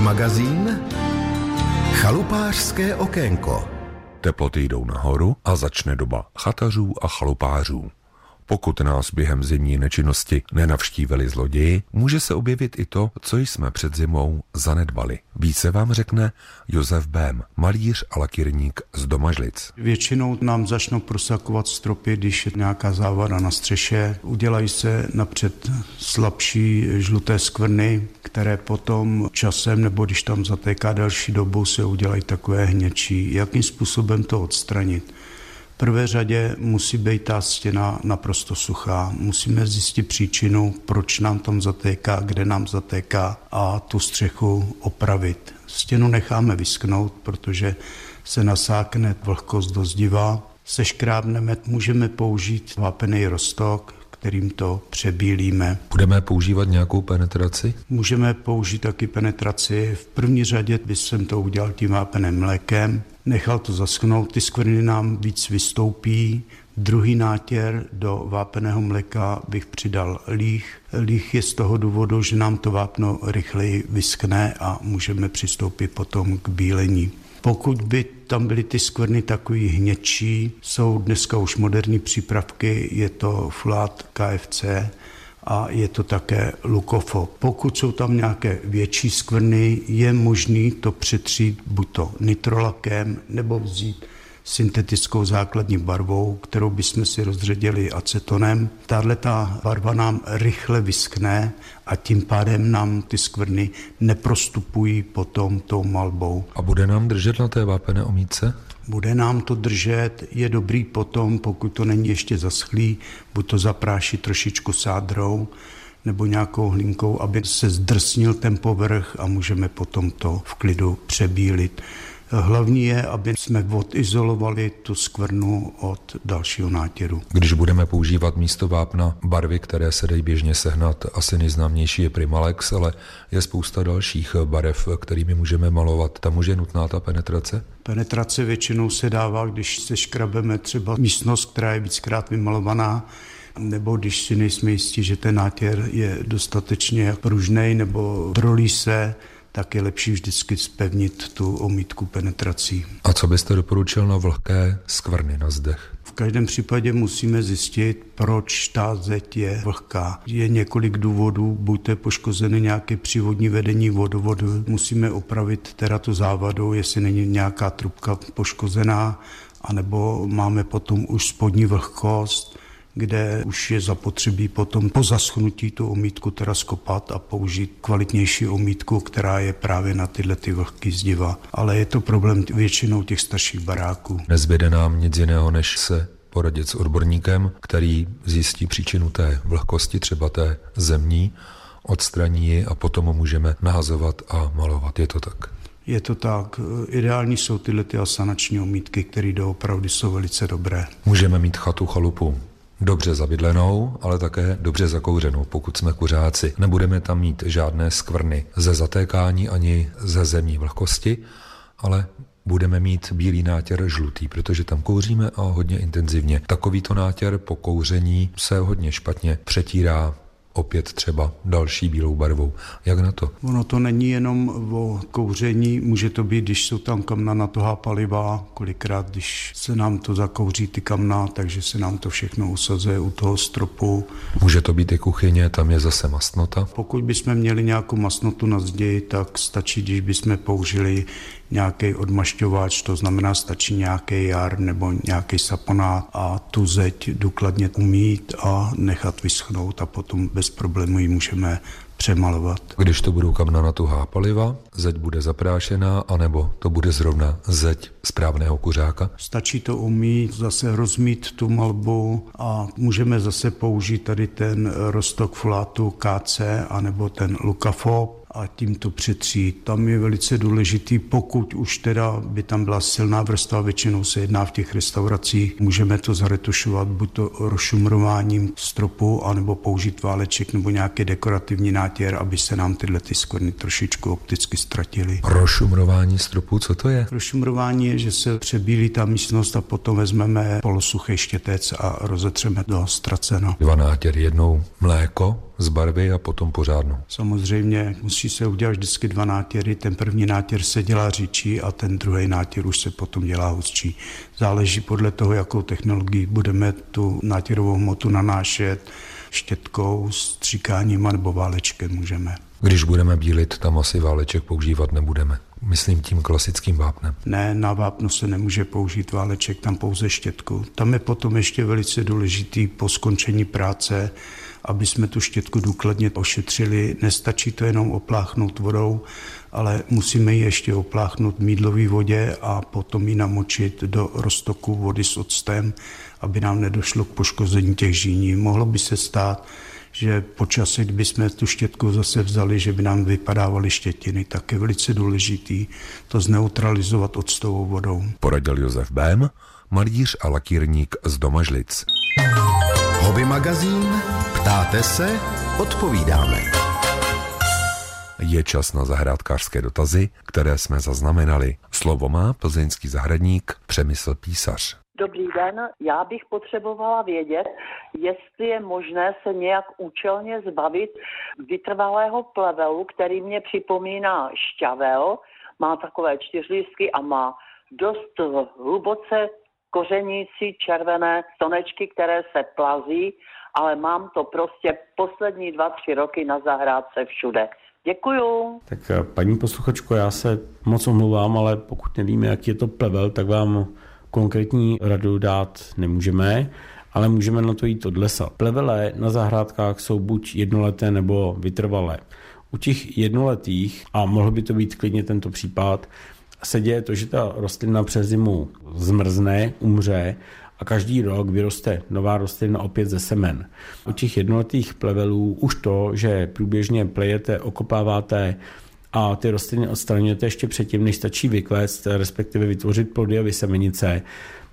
Magazín Chalupářské okénko Teploty jdou nahoru a začne doba chatařů a chalupářů. Pokud nás během zimní nečinnosti nenavštívili zloději, může se objevit i to, co jsme před zimou zanedbali. Více vám řekne Josef Bém, malíř a lakírník z Domažlic. Většinou nám začnou prosakovat stropy, když je nějaká závada na střeše. Udělají se napřed slabší žluté skvrny, které potom časem, nebo když tam zatéká další dobu, se udělají takové hněčí. Jakým způsobem to odstranit? Prvé řadě musí být ta stěna naprosto suchá. Musíme zjistit příčinu, proč nám tam zatéká, kde nám zatéká a tu střechu opravit. Stěnu necháme vysknout, protože se nasákne vlhkost do zdiva. Seškrábneme, můžeme použít vápený rostok, kterým to přebílíme. Budeme používat nějakou penetraci? Můžeme použít taky penetraci. V první řadě by jsem to udělal tím vápeným mlékem, nechal to zaschnout, ty skvrny nám víc vystoupí, Druhý nátěr do vápeného mléka bych přidal líh. Líh je z toho důvodu, že nám to vápno rychleji vyskne a můžeme přistoupit potom k bílení. Pokud by tam byly ty skvrny takový hněčí, jsou dneska už moderní přípravky, je to flat KFC, a je to také lukofob. Pokud jsou tam nějaké větší skvrny, je možný to přetřít buď to nitrolakem nebo vzít syntetickou základní barvou, kterou bychom si rozředili acetonem. Tahle ta barva nám rychle vyskne a tím pádem nám ty skvrny neprostupují potom tou malbou. A bude nám držet na té vápené omítce? Bude nám to držet, je dobrý potom, pokud to není ještě zaschlý, buď to zapráší trošičku sádrou, nebo nějakou hlinkou, aby se zdrsnil ten povrch a můžeme potom to v klidu přebílit. Hlavní je, aby jsme odizolovali tu skvrnu od dalšího nátěru. Když budeme používat místo vápna barvy, které se dají běžně sehnat, asi nejznámější je Primalex, ale je spousta dalších barev, kterými můžeme malovat. Tam už je nutná ta penetrace? Penetrace většinou se dává, když se škrabeme třeba místnost, která je víckrát vymalovaná, nebo když si nejsme jistí, že ten nátěr je dostatečně pružný nebo prolí se, tak je lepší vždycky spevnit tu omítku penetrací. A co byste doporučil na vlhké skvrny na zdech? V každém případě musíme zjistit, proč ta zeď je vlhká. Je několik důvodů, buď je poškozené nějaké přívodní vedení vodovodu, musíme opravit teda tu závadu, jestli není nějaká trubka poškozená, anebo máme potom už spodní vlhkost, kde už je zapotřebí potom po zaschnutí tu omítku teda skopat a použít kvalitnější omítku, která je právě na tyhle ty vlhky zdiva. Ale je to problém většinou těch starších baráků. Nezbyde nám nic jiného, než se poradit s odborníkem, který zjistí příčinu té vlhkosti, třeba té zemní, odstraní ji a potom můžeme nahazovat a malovat. Je to tak? Je to tak. Ideální jsou tyhle ty asanační omítky, které doopravdy jsou velice dobré. Můžeme mít chatu, chalupu dobře zabydlenou, ale také dobře zakouřenou, pokud jsme kuřáci. Nebudeme tam mít žádné skvrny ze zatékání ani ze zemní vlhkosti, ale budeme mít bílý nátěr žlutý, protože tam kouříme a hodně intenzivně. Takovýto nátěr po kouření se hodně špatně přetírá opět třeba další bílou barvou. Jak na to? Ono to není jenom o kouření, může to být, když jsou tam kamna na tohá paliva, kolikrát, když se nám to zakouří ty kamna, takže se nám to všechno usazuje u toho stropu. Může to být i kuchyně, tam je zase masnota? Pokud bychom měli nějakou masnotu na zdi, tak stačí, když bychom použili nějaký odmašťovač, to znamená stačí nějaký jar nebo nějaký saponát a tu zeď důkladně umít a nechat vyschnout a potom bez problémů ji můžeme přemalovat. Když to budou kamna na tuhá paliva, zeď bude zaprášená, anebo to bude zrovna zeď správného kuřáka? Stačí to umít, zase rozmít tu malbu a můžeme zase použít tady ten rostok flátu KC anebo ten Lukafob a tím to přetřít. Tam je velice důležitý, pokud už teda by tam byla silná vrstva, většinou se jedná v těch restauracích, můžeme to zaretušovat buď to rozšumrováním stropu, anebo použít váleček nebo nějaké dekorativní nátěr aby se nám tyhle ty skvrny trošičku opticky ztratily. Rošumrování stropů, co to je? Rošumrování je, že se přebílí ta místnost a potom vezmeme polosuchý štětec a rozetřeme do ztraceno. Dva nátěry, jednou mléko z barvy a potom pořádnou. Samozřejmě musí se udělat vždycky dva nátěry. Ten první nátěr se dělá říčí a ten druhý nátěr už se potom dělá hustší. Záleží podle toho, jakou technologii budeme tu nátěrovou hmotu nanášet štětkou, stříkáním nebo válečkem můžeme. Když budeme bílit, tam asi váleček používat nebudeme. Myslím tím klasickým vápnem. Ne, na vápno se nemůže použít váleček, tam pouze štětku. Tam je potom ještě velice důležitý po skončení práce, aby jsme tu štětku důkladně ošetřili. Nestačí to jenom opláchnout vodou, ale musíme ji ještě opláchnout v mídlové vodě a potom ji namočit do roztoku vody s octem, aby nám nedošlo k poškození těch žíní. Mohlo by se stát, že počasí, kdybychom tu štětku zase vzali, že by nám vypadávaly štětiny, tak je velice důležitý to zneutralizovat octovou vodou. Poradil Josef Bém, malíř a lakírník z Domažlic. Hobby magazín Ptáte se? Odpovídáme. Je čas na zahrádkářské dotazy, které jsme zaznamenali. Slovo má plzeňský zahradník Přemysl Písař. Dobrý den, já bych potřebovala vědět, jestli je možné se nějak účelně zbavit vytrvalého plevelu, který mě připomíná šťavel, má takové čtyřlístky a má dost hluboce kořenící červené stonečky, které se plazí, ale mám to prostě poslední dva, tři roky na zahrádce všude. Děkuju. Tak eh, paní posluchačko, já se moc omlouvám, ale pokud nevíme, jak je to plevel, tak vám konkrétní radu dát nemůžeme, ale můžeme na to jít od lesa. Plevele na zahrádkách jsou buď jednoleté nebo vytrvalé. U těch jednoletých, a mohl by to být klidně tento případ, se děje to, že ta rostlina přes zimu zmrzne, umře a každý rok vyroste nová rostlina opět ze semen. U těch jednoletých plevelů už to, že průběžně plejete, okopáváte a ty rostliny odstraňujete ještě předtím, než stačí vyklést, respektive vytvořit plody a vysemenice,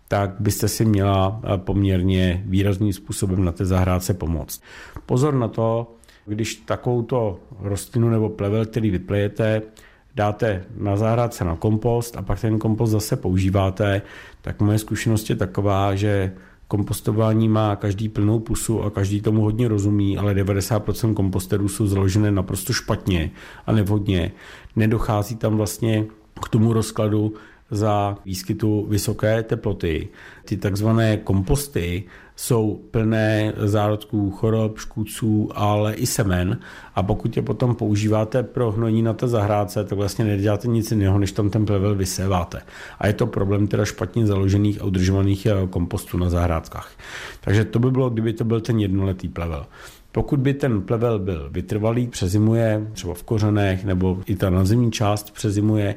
tak byste si měla poměrně výrazným způsobem na té zahrádce pomoct. Pozor na to, když takovouto rostlinu nebo plevel, který vyplejete, dáte na zahrádce na kompost a pak ten kompost zase používáte, tak moje zkušenost je taková, že kompostování má každý plnou pusu a každý tomu hodně rozumí, ale 90% komposterů jsou založené naprosto špatně a nevhodně. Nedochází tam vlastně k tomu rozkladu za výskytu vysoké teploty. Ty takzvané komposty jsou plné zárodků chorob, škůdců, ale i semen a pokud je potom používáte pro hnojení na té zahrádce, tak vlastně neděláte nic jiného, než tam ten plevel vyséváte. A je to problém teda špatně založených a udržovaných eh, kompostů na zahrádkách. Takže to by bylo, kdyby to byl ten jednoletý plevel. Pokud by ten plevel byl vytrvalý, přezimuje třeba v kořenech nebo i ta nadzemní část přezimuje,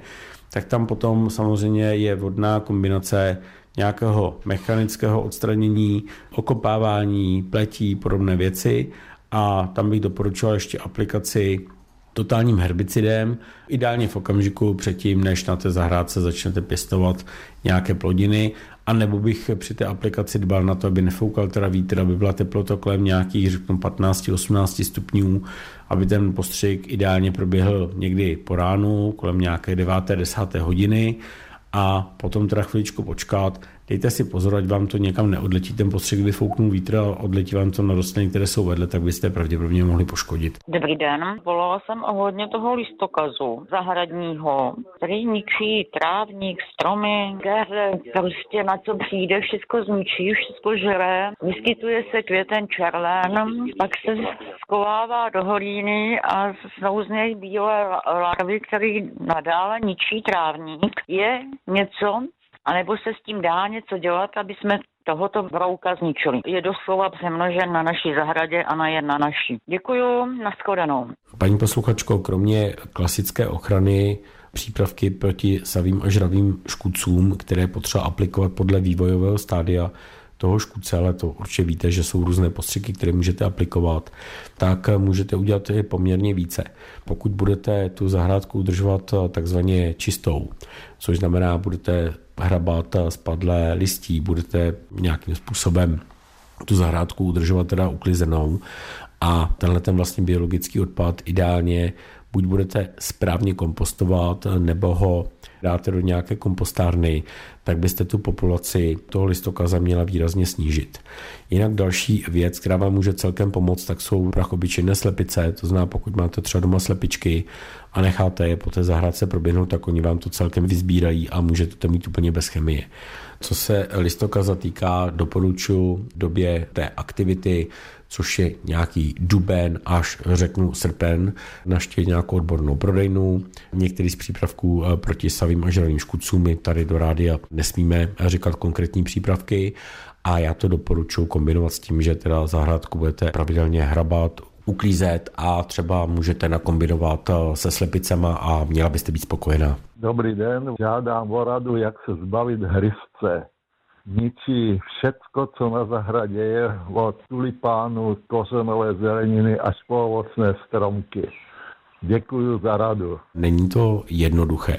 tak tam potom samozřejmě je vodná kombinace nějakého mechanického odstranění, okopávání, pletí, podobné věci. A tam bych doporučoval ještě aplikaci totálním herbicidem, ideálně v okamžiku předtím, než na té zahrádce začnete pěstovat nějaké plodiny, a nebo bych při té aplikaci dbal na to, aby nefoukal teda vítr, aby byla teplota kolem nějakých, řeknu, 15-18 stupňů, aby ten postřik ideálně proběhl někdy po ránu, kolem nějaké 9. 10. hodiny a potom teda chviličku počkat, dejte si pozor, ať vám to někam neodletí, ten postřeh vyfouknul vítr a odletí vám to na rostliny, které jsou vedle, tak byste pravděpodobně mohli poškodit. Dobrý den, volala jsem ohledně toho listokazu zahradního, který ničí trávník, stromy, keře, prostě na co přijde, všechno zničí, všechno žere, vyskytuje se květen červen, pak se skovává do holíny a snou z něj bílé larvy, který nadále ničí trávník. Je něco, anebo se s tím dá něco dělat, aby jsme tohoto brouka zničili. Je doslova přemnožen na naší zahradě a na je na naší. Děkuju, nashledanou. Paní posluchačko, kromě klasické ochrany přípravky proti savým a žravým škůdcům, které potřeba aplikovat podle vývojového stádia, toho škůdce, ale to určitě víte, že jsou různé postřiky, které můžete aplikovat, tak můžete udělat je poměrně více. Pokud budete tu zahrádku udržovat takzvaně čistou, což znamená, budete hrabat spadlé listí, budete nějakým způsobem tu zahrádku udržovat teda uklizenou A tenhle ten vlastně biologický odpad ideálně buď budete správně kompostovat, nebo ho dáte do nějaké kompostárny, tak byste tu populaci toho listokaza měla výrazně snížit. Jinak další věc, která vám může celkem pomoct, tak jsou prachobyčinné slepice, to znamená, pokud máte třeba doma slepičky a necháte je po té zahrádce proběhnout, tak oni vám to celkem vyzbírají a můžete to mít úplně bez chemie. Co se listokaza týká, doporučuji době té aktivity což je nějaký duben až řeknu srpen, naštívit nějakou odbornou prodejnu. Některý z přípravků eh, proti savým a želeným škůdcům my tady do rádia nesmíme říkat konkrétní přípravky a já to doporučuji kombinovat s tím, že teda zahrádku budete pravidelně hrabat, uklízet a třeba můžete nakombinovat eh, se slepicema a měla byste být spokojená. Dobrý den, žádám o radu, jak se zbavit hryzce ničí všetko, co na zahradě je, od tulipánu, kořenové zeleniny až po ovocné stromky. Děkuji za radu. Není to jednoduché.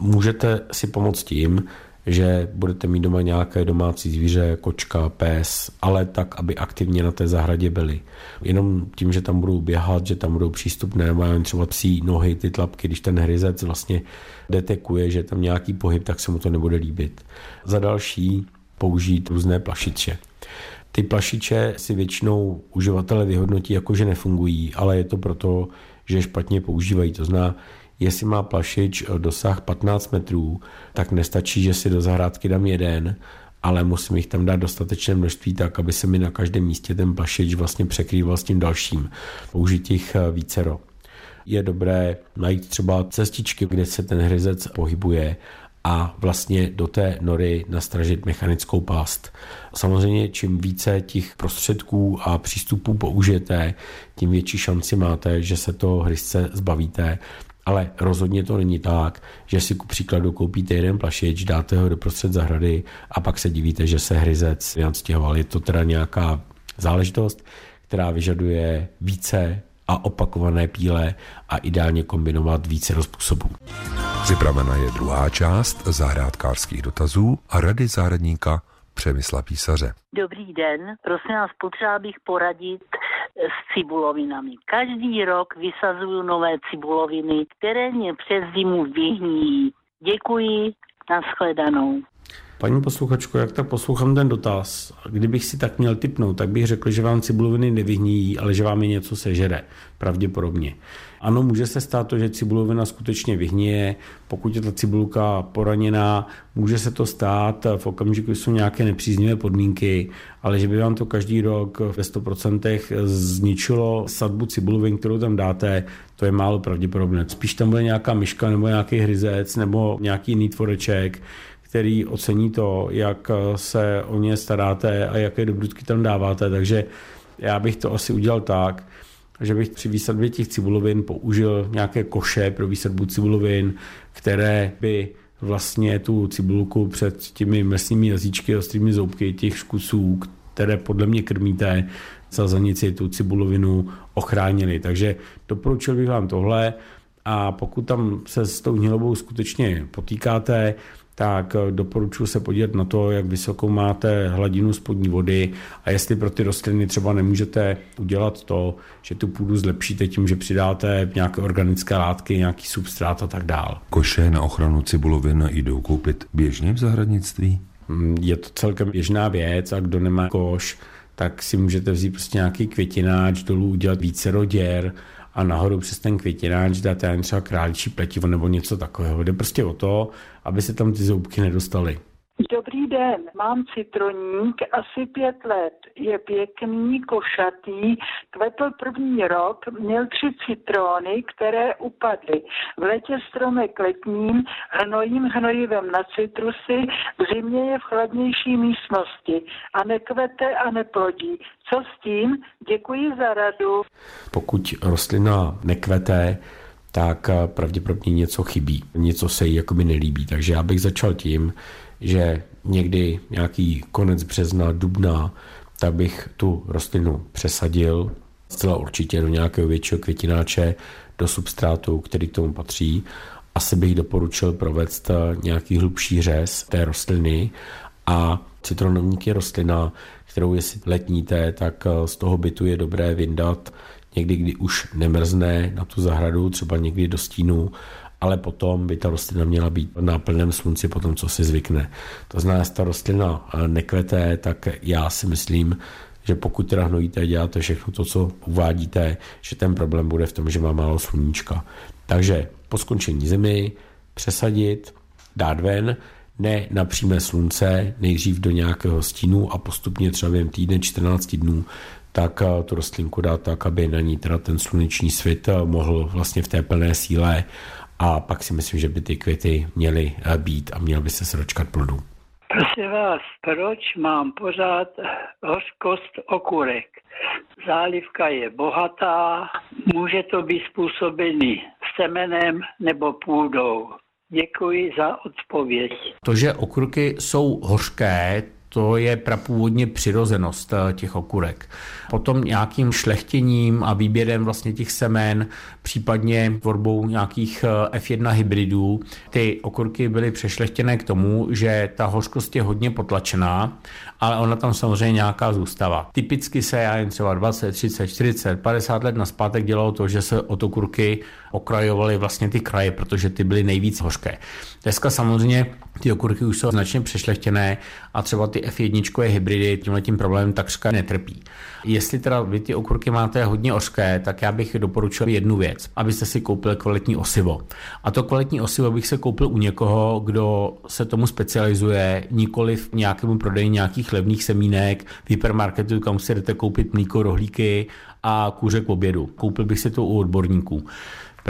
Můžete si pomoct tím, že budete mít doma nějaké domácí zvíře, kočka, pes, ale tak, aby aktivně na té zahradě byli. Jenom tím, že tam budou běhat, že tam budou přístupné, nebo třeba psí nohy, ty tlapky, když ten hryzec vlastně detekuje, že je tam nějaký pohyb, tak se mu to nebude líbit. Za další použít různé plašiče. Ty plašiče si většinou uživatelé vyhodnotí jako, že nefungují, ale je to proto, že špatně používají. To znamená, jestli má plašič dosah 15 metrů, tak nestačí, že si do zahrádky dám jeden, ale musím jich tam dát dostatečné množství tak, aby se mi na každém místě ten plašič vlastně překrýval s tím dalším. Použít jich eh, vícero. Je dobré najít třeba cestičky, kde se ten hryzec pohybuje a vlastně do té nory nastražit mechanickou past. Samozřejmě čím více těch prostředků a přístupů použijete, tím větší šanci máte, že se to hryzce zbavíte ale rozhodně to není tak, že si ku příkladu koupíte jeden plašič, dáte ho do prostřed zahrady a pak se divíte, že se hryzec nadstěhoval. Je to teda nějaká záležitost, která vyžaduje více a opakované píle a ideálně kombinovat více způsobů. Připravena je druhá část zahrádkářských dotazů a rady zahradníka Přemysla Písaře. Dobrý den, prosím vás, potřeba bych poradit s cibulovinami. Každý rok vysazuju nové cibuloviny, které mě přes zimu vyhníjí. Děkuji, nashledanou. Paní posluchačko, jak tak poslouchám ten dotaz, kdybych si tak měl typnout, tak bych řekl, že vám cibuloviny nevyhníjí, ale že vám je něco sežere, pravděpodobně. Ano, může se stát to, že cibulovina skutečně vyhníje, pokud je ta cibulka poraněná, může se to stát v okamžiku, jsou nějaké nepříznivé podmínky, ale že by vám to každý rok ve 100% zničilo sadbu cibulovin, kterou tam dáte, to je málo pravděpodobné. Spíš tam bude nějaká myška nebo nějaký hryzec nebo nějaký jiný tvoreček, který ocení to, jak se o ně staráte a jaké dobrutky tam dáváte. Takže já bych to asi udělal tak, že bych při výsadbě těch cibulovin použil nějaké koše pro výsadbu cibulovin, které by vlastně tu cibulku před těmi mesnými jazyčky, ostrými zoubky těch škusů, které podle mě krmíte, sazanici tu cibulovinu ochránili. Takže doporučil bych vám tohle a pokud tam se s tou hnilobou skutečně potýkáte, tak eh, doporučuji se podívat na to, jak vysokou máte hladinu spodní vody a jestli pro ty rostliny třeba nemůžete udělat to, že tu půdu zlepšíte tím, že přidáte nějaké organické látky, nějaký substrát a tak dál. Koše na ochranu cibulovin jdou koupit běžně v zahradnictví? Mm, je to celkem běžná věc a kdo nemá koš, tak si můžete vzít prostě nějaký květináč, dolů udělat více roděr a nahoru přes ten květináč dát třeba králičí pletivo nebo něco takového. Jde prostě o to, aby se tam ty zoubky nedostaly. Dobrý den, mám citroník, asi pět let, je pěkný, košatý, kvetl první rok, měl tři citrony, které upadly. V letě stromek letním, hnojím hnojivem na citrusy, v zimě je v chladnější místnosti a nekvete a neplodí. Co s tím? Děkuji za radu. Pokud rostlina nekvete, tak pravděpodobně něco chybí, něco se jí jakoby nelíbí. Takže já bych začal tím, že někdy nějaký konec března, dubna, tak bych tu rostlinu přesadil zcela určitě do nějakého většího květináče, do substrátu, který k tomu patří. Asi bych doporučil provést nějaký hlubší řez té rostliny a Citronovník je rostlina, kterou jestli letníte, tak z toho bytu je dobré vyndat někdy, kdy už nemrzne na tu zahradu, třeba někdy do stínu ale potom by ta rostlina měla být na plném slunci po tom, co si zvykne. To znamená, že ta rostlina eh, nekvete, tak já si myslím, že pokud teda hnojíte a děláte všechno to, co uvádíte, že ten problém bude v tom, že má málo sluníčka. Takže po skončení zimy přesadit, dát ven, ne na přímé slunce, nejdřív do nějakého stínu a postupně třeba během týdne 14 dnů tak eh, tu rostlinku dát tak, aby na ní teda ten sluneční svit eh, mohl vlastně v té plné síle a pak si myslím, že by ty květy měly eh, být a měl by se dočkat plodů. Prosím vás, proč mám pořád hořkost okurek? Zálivka je bohatá, může to být způsobený semenem nebo půdou. Děkuji za odpověď. To, že okurky jsou hořké, to je prapůvodně přirozenost eh, těch okurek. Potom nějakým šlechtěním a výběrem vlastně těch semen, případně tvorbou nějakých eh, F1 hybridů, ty okurky byly přešlechtěné k tomu, že ta hořkost je hodně potlačená, ale ona tam samozřejmě nějaká zůstává. Typicky se já jen třeba 20, 30, 40, 50 let naspátek dělalo to, že se od okurky okrajovaly vlastně ty kraje, protože ty byly nejvíc hořké. Dneska samozřejmě ty okurky už jsou značně přešlechtěné a třeba ty F1 hybridy tímhle tím problémem takřka netrpí. Jestli teda vy ty okurky máte hodně ořké, tak já bych doporučil jednu věc, abyste si koupili kvalitní osivo. A to kvalitní osivo bych se koupil u někoho, kdo se tomu specializuje, nikoli v nějakému prodeji nějakých levných semínek, v hypermarketu, kam si jdete koupit mlíko, rohlíky a kůřek k obědu. Koupil bych si to u odborníků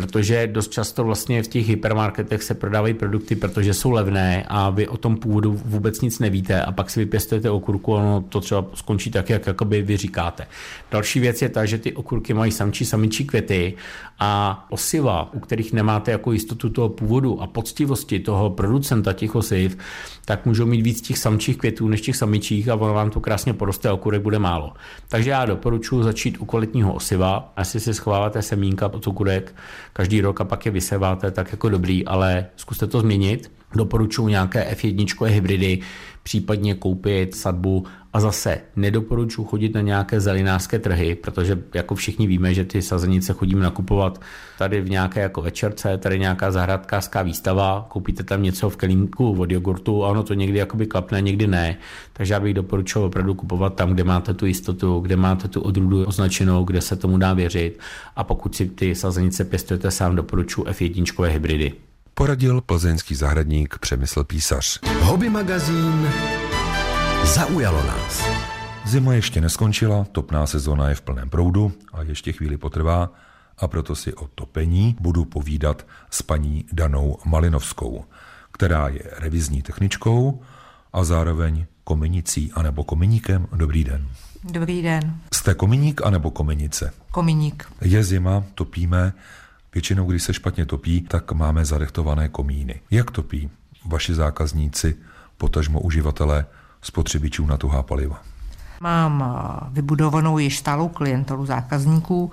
protože dost často vlastně v těch hypermarketech se prodávají produkty, protože jsou levné a vy o tom původu vůbec nic nevíte a pak si vypěstujete okurku a ono to třeba skončí tak, jak jakoby vy říkáte. Další věc je ta, že ty okurky mají samčí samičí květy a osiva, u kterých nemáte jako jistotu toho původu a poctivosti toho producenta těch osiv, tak můžou mít víc těch samčích květů než těch samičích a ono vám to krásně poroste a okurek bude málo. Takže já doporučuji začít u kvalitního osiva, jestli si schováváte semínka od okurek každý rok a pak je vyseváte, tak jako dobrý, ale zkuste to změnit. Doporučuji nějaké F1 hybridy, případně koupit sadbu a zase nedoporučuji chodit na nějaké zelinářské trhy, protože jako všichni víme, že ty sazenice chodíme nakupovat tady v nějaké jako večerce, tady nějaká zahradkářská výstava, koupíte tam něco v kelímku od jogurtu a ono to někdy jakoby klapne, někdy ne. Takže já bych doporučoval opravdu kupovat tam, kde máte tu jistotu, kde máte tu odrůdu označenou, kde se tomu dá věřit a pokud si ty sazenice pěstujete sám, doporučuji F1 hybridy. Poradil plzeňský zahradník Přemysl Písař. Hobby magazín Zaujalo nás. Zima ještě neskončila, topná sezóna je v plném proudu a ještě chvíli potrvá a proto si o topení budu povídat s paní Danou Malinovskou, která je revizní techničkou a zároveň komenicí anebo kominíkem. Dobrý den. Dobrý den. Jste kominík anebo komenice? Kominík. Je zima, topíme. Většinou, když se špatně topí, tak máme zarechtované komíny. Jak topí vaši zákazníci, potažmo uživatelé spotřebičů na tuhá paliva. Mám eh, vybudovanou již stálou klientelu zákazníků,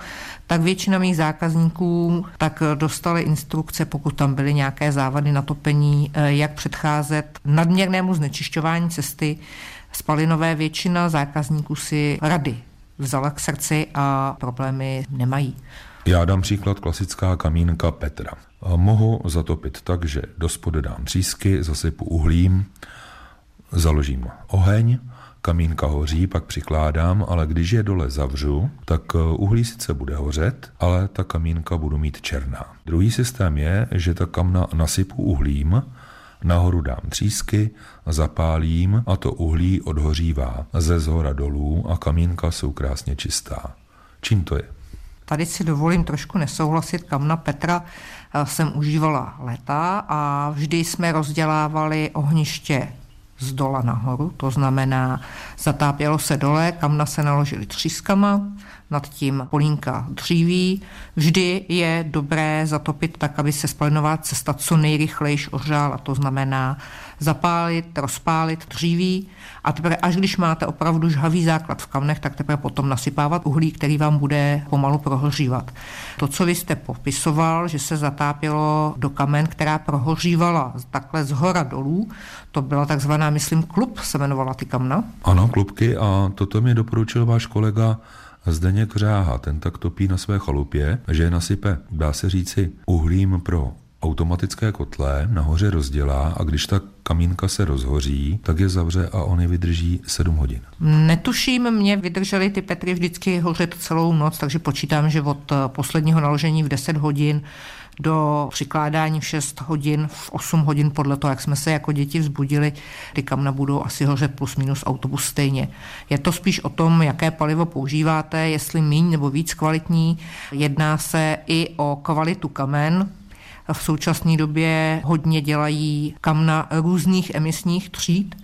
tak většina mých zákazníků tak dostali instrukce, pokud tam byly nějaké závady na topení, eh, jak předcházet nadměrnému znečišťování cesty. Spalinové většina zákazníků si rady vzala k srdci a problémy nemají. Já dám příklad klasická kamínka Petra. Mohu zatopit tak, že do spodu dám třísky, zasypu uhlím, založím oheň, kamínka hoří, pak přikládám, ale když je dole zavřu, tak eh, uhlí sice bude hořet, ale ta kamínka budu mít černá. Druhý systém je, že ta kamna nasypu uhlím, nahoru dám třísky, zapálím a to uhlí odhořívá ze zhora dolů a kamínka jsou krásně čistá. Čím to je? Tady si dovolím trošku nesouhlasit. Kamna Petra eh, jsem užívala leta a vždy jsme rozdělávali ohniště z dola nahoru, to znamená zatápělo se dole, kamna se naložili třískama, nad tím polínka dříví. Vždy je dobré zatopit tak, aby se spalinová cesta co nejrychleji ohřála. To znamená zapálit, rozpálit dříví a teprve až když máte opravdu žhavý základ v kamnech, tak teprve potom nasypávat uhlí, který vám bude pomalu prohořívat. To, co vy jste popisoval, že se zatápělo do kamen, která prohořívala takhle z hora dolů, to byla takzvaná, myslím, klub se jmenovala ty kamna. Ano, klubky a toto mi doporučil váš kolega Zdeněk Řáha, ten tak topí na své chalupě, že je nasype, dá se říci, uhlím pro automatické kotle nahoře rozdělá a když ta kamínka se rozhoří, tak je zavře a on je vydrží 7 hodin. Netuším, mě vydržely ty Petry vždycky hořet celou noc, takže počítám, že od posledního naložení v 10 hodin do přikládání v 6 hodin, v 8 hodin podle toho, jak jsme se jako děti vzbudili, ty kamna budou asi hořet plus minus autobus stejně. Je to spíš o tom, jaké palivo používáte, jestli méně nebo víc kvalitní. Jedná se i o kvalitu kamen, v současné době hodně dělají kamna různých emisních tříd,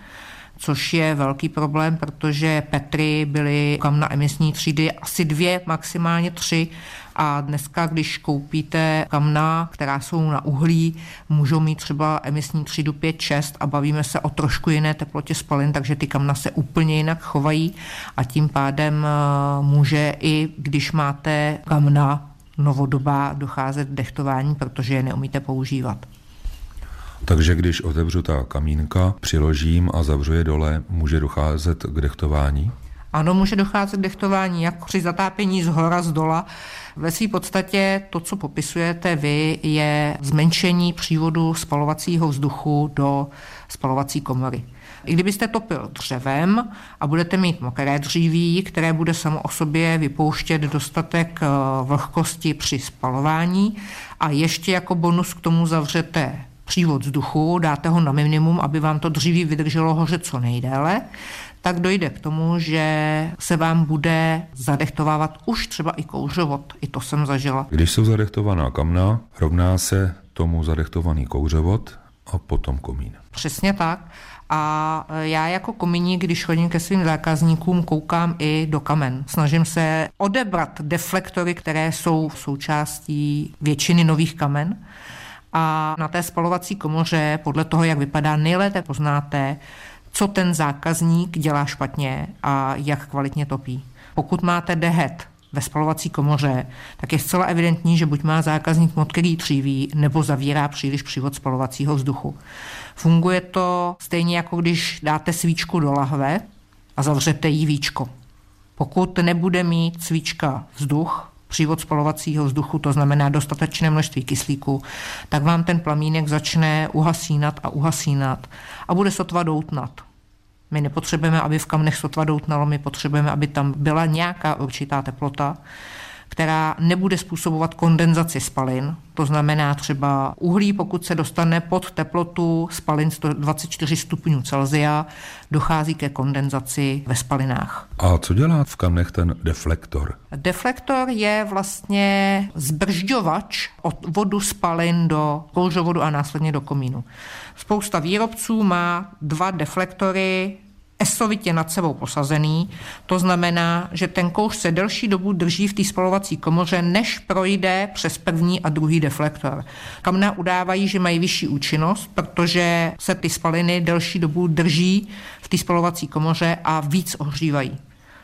což je velký problém, protože Petry byly kamna emisní třídy asi dvě, maximálně tři a dneska, když koupíte kamna, která jsou na uhlí, můžou mít třeba emisní třídu 5-6 a bavíme se o trošku jiné teplotě spalin, takže ty kamna se úplně jinak chovají a tím pádem eh, může i když máte kamna novodobá docházet k dechtování, protože je neumíte používat. Takže když otevřu ta kamínka, přiložím a zavřu je dole, může docházet k dechtování? Ano, může docházet k dechtování jak při zatápění z hora, z dola. Ve své podstatě to, co popisujete vy, je zmenšení přívodu spalovacího vzduchu do spalovací komory. I kdybyste topil dřevem a budete mít mokré dříví, které bude samo o sobě vypouštět dostatek eh, vlhkosti při spalování a ještě jako bonus k tomu zavřete přívod vzduchu, dáte ho na minimum, aby vám to dříví vydrželo hořet co nejdéle, tak dojde k tomu, že se vám bude zadechtovávat už třeba i kouřovod. I to jsem zažila. Když jsou zadechtovaná kamna, rovná se tomu zadechtovaný kouřovod a potom komín. Přesně tak. A já jako kominík, když chodím ke svým zákazníkům, koukám i do kamen. Snažím se odebrat deflektory, které jsou v součástí většiny nových kamen. A na té spalovací komoře, podle toho, jak vypadá, nejlépe poznáte, co ten zákazník dělá špatně a jak kvalitně topí. Pokud máte dehet ve spalovací komoře, tak je zcela evidentní, že buď má zákazník mod, který tříví, nebo zavírá příliš přívod spalovacího vzduchu. Funguje to stejně jako když dáte svíčku do lahve a zavřete jí víčko. Pokud nebude mít svíčka vzduch, přívod spalovacího vzduchu, to znamená dostatečné množství kyslíku, tak vám ten plamínek začne uhasínat a uhasínat a bude sotva doutnat. My nepotřebujeme, aby v kamnech sotva doutnalo, my potřebujeme, aby tam byla nějaká určitá teplota, která nebude způsobovat kondenzaci spalin. To znamená třeba uhlí, pokud se dostane pod teplotu spalin 124 stupňů Celsia, dochází ke kondenzaci ve spalinách. A co dělá v kamnech ten deflektor? Deflektor je vlastně zbržďovač od vodu spalin do kouřovodu a následně do komínu. Spousta výrobců má dva deflektory esovitě nad sebou posazený. To znamená, že ten kouř se delší dobu drží v té spalovací komoře, než projde přes první a druhý deflektor. Kamna udávají, že mají vyšší účinnost, protože se ty spaliny delší dobu drží v té spalovací komoře a víc ohřívají.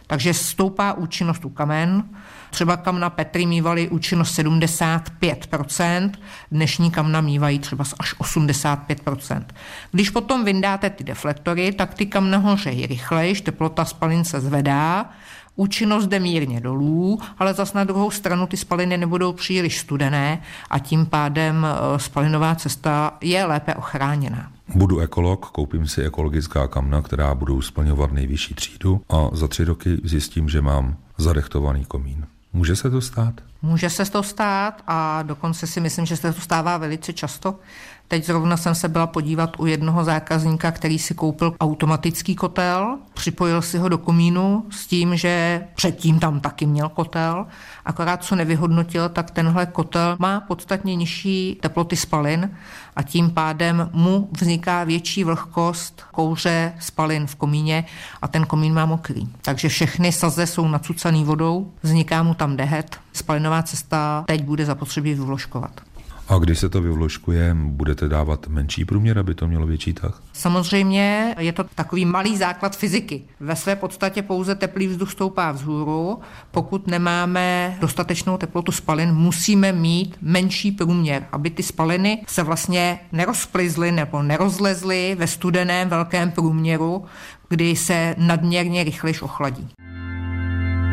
Takže stoupá účinnost u kamen, Třeba kamna Petry mývaly účinnost 75%, dnešní kamna mývají třeba až 85%. Když potom vyndáte ty deflektory, tak ty kamna hořejí rychleji, teplota spalin se zvedá, Účinnost jde mírně dolů, ale zas na druhou stranu ty spaliny nebudou příliš studené a tím pádem e, spalinová cesta je lépe ochráněna. Budu ekolog, koupím si ekologická kamna, která budou splňovat nejvyšší třídu a za tři roky zjistím, že mám zadechtovaný komín. Může se to stát? Může se to stát a dokonce si myslím, že se to stává velice často. Teď zrovna jsem se byla podívat u jednoho zákazníka, který si koupil automatický kotel připojil si ho do komínu s tím, že předtím tam taky měl kotel, akorát co nevyhodnotil, tak tenhle kotel má podstatně nižší teploty spalin a tím pádem mu vzniká větší vlhkost kouře spalin v komíně a ten komín má mokrý. Takže všechny saze jsou nacucaný vodou, vzniká mu tam dehet, spalinová cesta teď bude zapotřebí vyvložkovat. A když se to vyvložkuje, budete dávat menší průměr, aby to mělo větší tah? Samozřejmě je to takový malý základ fyziky. Ve své podstatě pouze teplý vzduch stoupá vzhůru. Pokud nemáme dostatečnou teplotu spalin, musíme mít menší průměr, aby ty spaliny se vlastně nerozplizly nebo nerozlezly ve studeném velkém průměru, kdy se nadměrně rychlejš ochladí.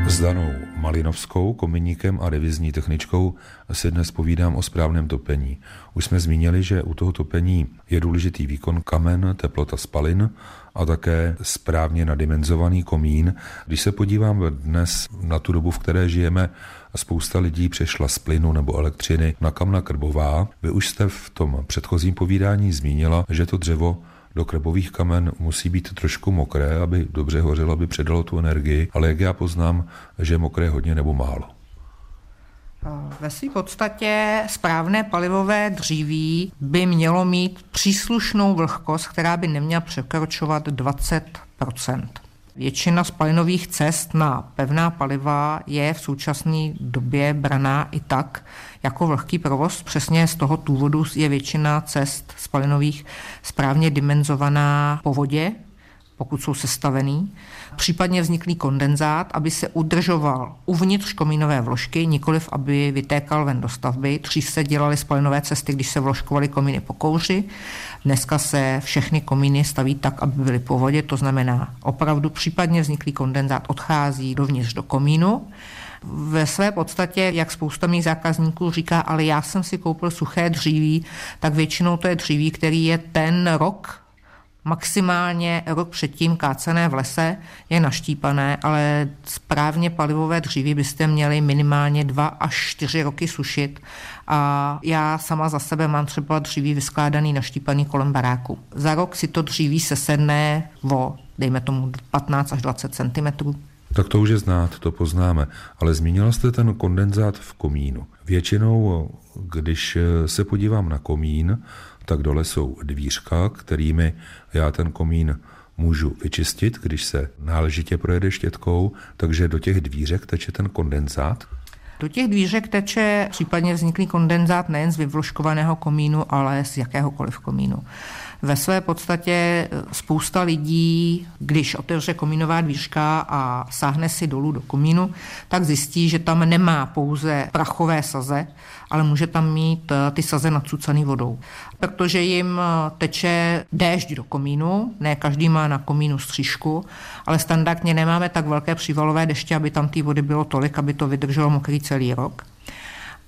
S Danou Malinovskou, kominíkem a revizní techničkou si dnes povídám o správném topení. Už jsme zmínili, že u toho topení je důležitý výkon kamen, teplota spalin a také správně nadimenzovaný komín. Když se podívám dnes na tu dobu, v které žijeme, spousta lidí přešla z plynu nebo elektřiny na kamna krbová. Vy už jste v tom předchozím povídání zmínila, že to dřevo do krebových kamen musí být trošku mokré, aby dobře hořelo, aby předalo tu energii, ale jak já poznám, že je mokré hodně nebo málo? Ve své podstatě správné palivové dříví by mělo mít příslušnou vlhkost, která by neměla překročovat 20 Většina spalinových cest na pevná paliva je v současné době braná i tak jako vlhký provoz. Přesně z toho důvodu je většina cest spalinových správně dimenzovaná po vodě, pokud jsou sestavený, případně vzniklý kondenzát, aby se udržoval uvnitř komínové vložky, nikoliv aby vytékal ven do stavby. Dřív se dělaly spalinové cesty, když se vložkovaly komíny po kouři. Dneska se všechny komíny staví tak, aby byly po vodě, to znamená opravdu případně vzniklý kondenzát odchází dovnitř do komínu. Ve své podstatě, jak spousta mých zákazníků říká, ale já jsem si koupil suché dříví, tak většinou to je dříví, který je ten rok maximálně rok předtím kácené v lese je naštípané, ale správně palivové dříví byste měli minimálně dva až čtyři roky sušit a já sama za sebe mám třeba dříví vyskládaný, naštípaný kolem baráku. Za rok si to dříví sesedne o, dejme tomu, 15 až 20 cm. Tak to už je znát, to poznáme. Ale zmínila jste ten kondenzát v komínu. Většinou, když se podívám na komín, tak dole jsou dvířka, kterými já ten komín můžu vyčistit, když se náležitě projede štětkou, takže do těch dvířek teče ten kondenzát. Do těch dvířek teče případně vzniklý kondenzát nejen z vyvložkovaného komínu, ale z jakéhokoliv komínu. Ve své podstatě eh, spousta lidí, když otevře komínová dvířka a sáhne si dolů do komínu, tak zjistí, že tam nemá pouze prachové saze, ale může tam mít eh, ty saze nacucaný vodou. Protože jim eh, teče déšť do komínu, ne každý má na komínu střížku, ale standardně nemáme tak velké přívalové deště, aby tam té vody bylo tolik, aby to vydrželo mokrý celý rok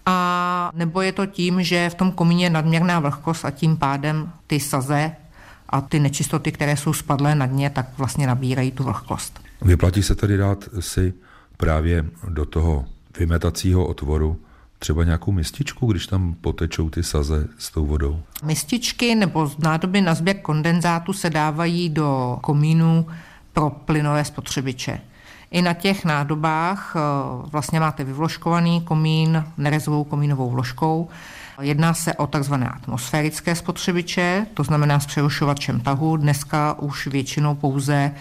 a nebo je to tím, že v tom komíně je nadměrná vlhkost a tím pádem ty saze a ty nečistoty, které jsou spadlé na dně, tak vlastně nabírají tu vlhkost. Vyplatí se tedy dát si právě do toho vymetacího otvoru třeba nějakou mističku, když tam potečou ty saze s tou vodou? Mističky nebo nádoby na sběr kondenzátu se dávají do komínu pro plynové spotřebiče. I na těch nádobách eh, vlastně máte vyvložkovaný komín nerezovou komínovou vložkou. Jedná se o takzvané atmosférické spotřebiče, to znamená s přerušovačem tahu. Dneska už většinou pouze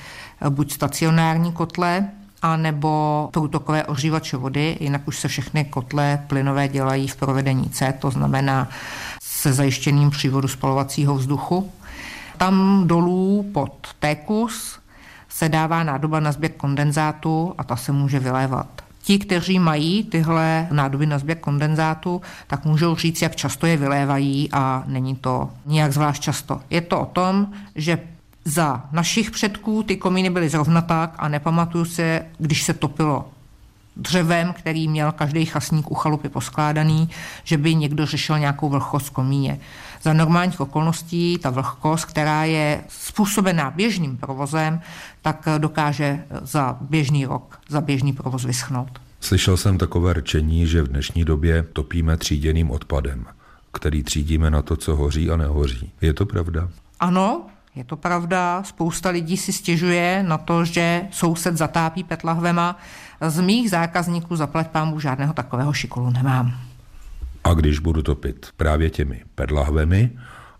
eh, buď stacionární kotle, a nebo průtokové ohřívače vody, jinak už se všechny kotle plynové dělají v provedení C, to znamená se zajištěným přívodu spalovacího vzduchu. Tam dolů pod tékus se dává nádoba na sběr kondenzátu a ta se může vylévat. Ti, kteří mají tyhle nádoby na sběr kondenzátu, tak můžou říct, jak často je vylévají a není to nijak zvlášť často. Je to o tom, že za našich předků ty komíny byly zrovna tak a nepamatuju se, když se topilo dřevem, který měl každý chasník u chalupy poskládaný, že by někdo řešil nějakou vlhkost komíně. Za normálních okolností ta vlhkost, která je způsobená běžným provozem, tak dokáže za běžný rok, za běžný provoz vyschnout. Slyšel jsem takové rčení, že v dnešní době topíme tříděným odpadem, který třídíme na to, co hoří a nehoří. Je to pravda? Ano, Je to pravda, spousta lidí si stěžuje na to, že soused zatápí petlahvema. Z mých zákazníků zaplať pámu žádného takového šikolu nemám. A když budu topit právě těmi pedlahvemi,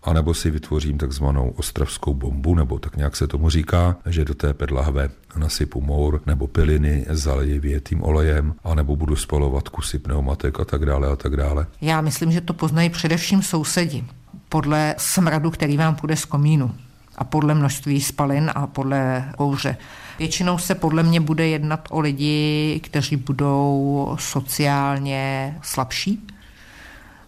anebo si vytvořím takzvanou ostravskou bombu, nebo tak nějak se tomu říká, že do té pedlahve nasypu mour nebo piliny, zaleji větým olejem, anebo budu spalovat kusy pneumatek a tak dále a tak dále. Já myslím, že to poznají především sousedi podle smradu, který vám půjde z komínu a podle množství spalin a podle kouře. Většinou se podle mě bude jednat o lidi, kteří budou sociálně slabší,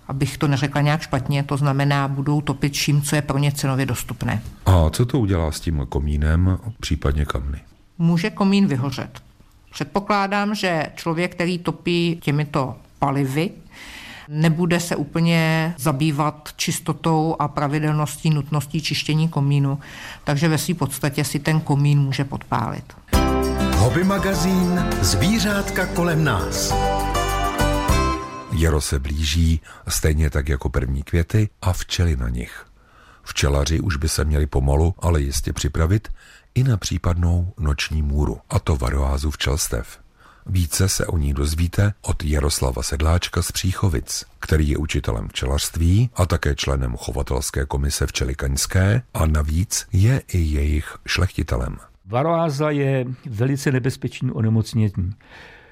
abych to neřekla nějak špatně, to znamená, budou topit vším, co je pro ně cenově dostupné. A co to udělá s tím komínem, případně kamny? Může komín vyhořet. Předpokládám, že člověk, který topí těmito palivy, nebude se úplně zabývat čistotou a pravidelností, nutností čištění komínu, takže ve své podstatě si ten komín může podpálit. Hobby magazín Zvířátka kolem nás. Jaro se blíží, stejně tak jako první květy a včely na nich. Včelaři už by se měli pomalu, ale jistě připravit i na případnou noční můru, a to varoázu včelstev. Více se o ní dozvíte od Jaroslava Sedláčka z Příchovic, který je učitelem včelařství a také členem chovatelské komise včely kaňské a navíc je i jejich šlechtitelem. Varoáza je velice nebezpečný onemocnění.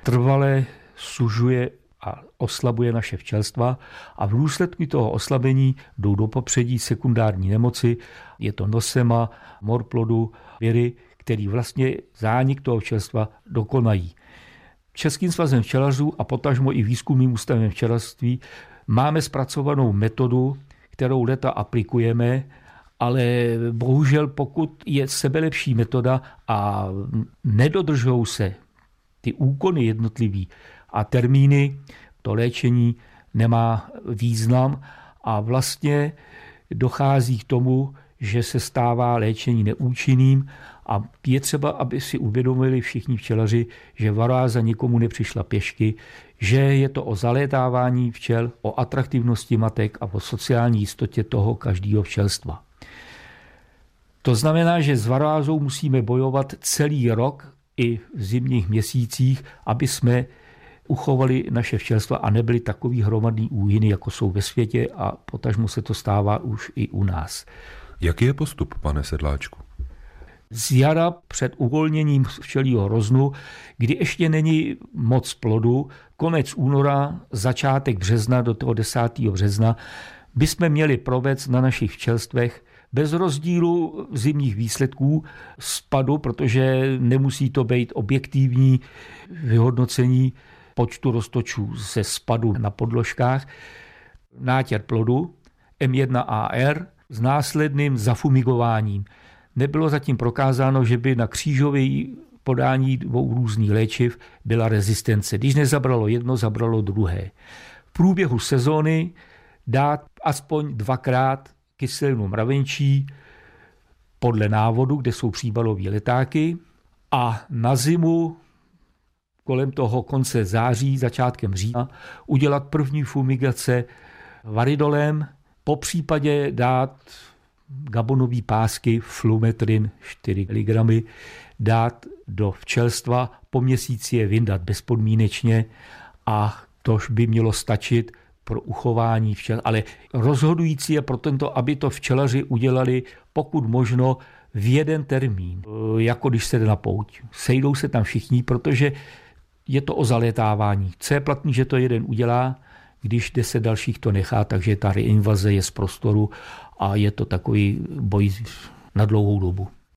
Trvale sužuje a oslabuje naše včelstva a v důsledku toho oslabení jdou do popředí sekundární nemoci, je to nosema, morplodu, věry, který vlastně zánik toho včelstva dokonají. Českým svazem včelařů a potažmo i výzkumným ústavem včelařství máme zpracovanou metodu, kterou leta aplikujeme, ale bohužel pokud je sebelepší metoda a nedodržou se ty úkony jednotlivý a termíny, to léčení nemá význam a vlastně dochází k tomu, že se stává léčení neúčinným a je třeba, aby si uvědomili všichni včelaři, že varáza nikomu nepřišla pěšky, že je to o zalétávání včel, o atraktivnosti matek a o sociální jistotě toho každého včelstva. To znamená, že s varázou musíme bojovat celý rok i v zimních měsících, aby jsme uchovali naše včelstva a nebyly takový hromadný úhyny, jako jsou ve světě a potažmo se to stává už i u nás. Jaký je postup, pane Sedláčku? z jara před uvolněním včelího roznu, kdy ještě není moc plodu, konec února, začátek března do toho 10. března, bychom měli provést na našich včelstvech bez rozdílu zimních výsledků spadu, protože nemusí to být objektivní vyhodnocení počtu roztočů ze spadu na podložkách, nátěr plodu M1AR s následným zafumigováním. Nebylo zatím prokázáno, že by na křížové podání dvou různých léčiv byla rezistence. Když nezabralo jedno, zabralo druhé. V průběhu sezóny dát aspoň dvakrát kyselinu mravenčí podle návodu, kde jsou příbalové letáky a na zimu kolem toho konce září, začátkem října, udělat první fumigace varidolem, po případě dát gabonové pásky flumetrin 4 mg dát do včelstva, po měsíci je vyndat bezpodmínečně a tož by mělo stačit pro uchování včel. Ale rozhodující je pro tento, aby to včelaři udělali pokud možno v jeden termín, jako když se jde na pouť. Sejdou se tam všichni, protože je to o zalétávání. Co je platný, že to jeden udělá, když deset dalších to nechá, takže ta reinvaze je z prostoru a je to takový boj na dlouhou dobu.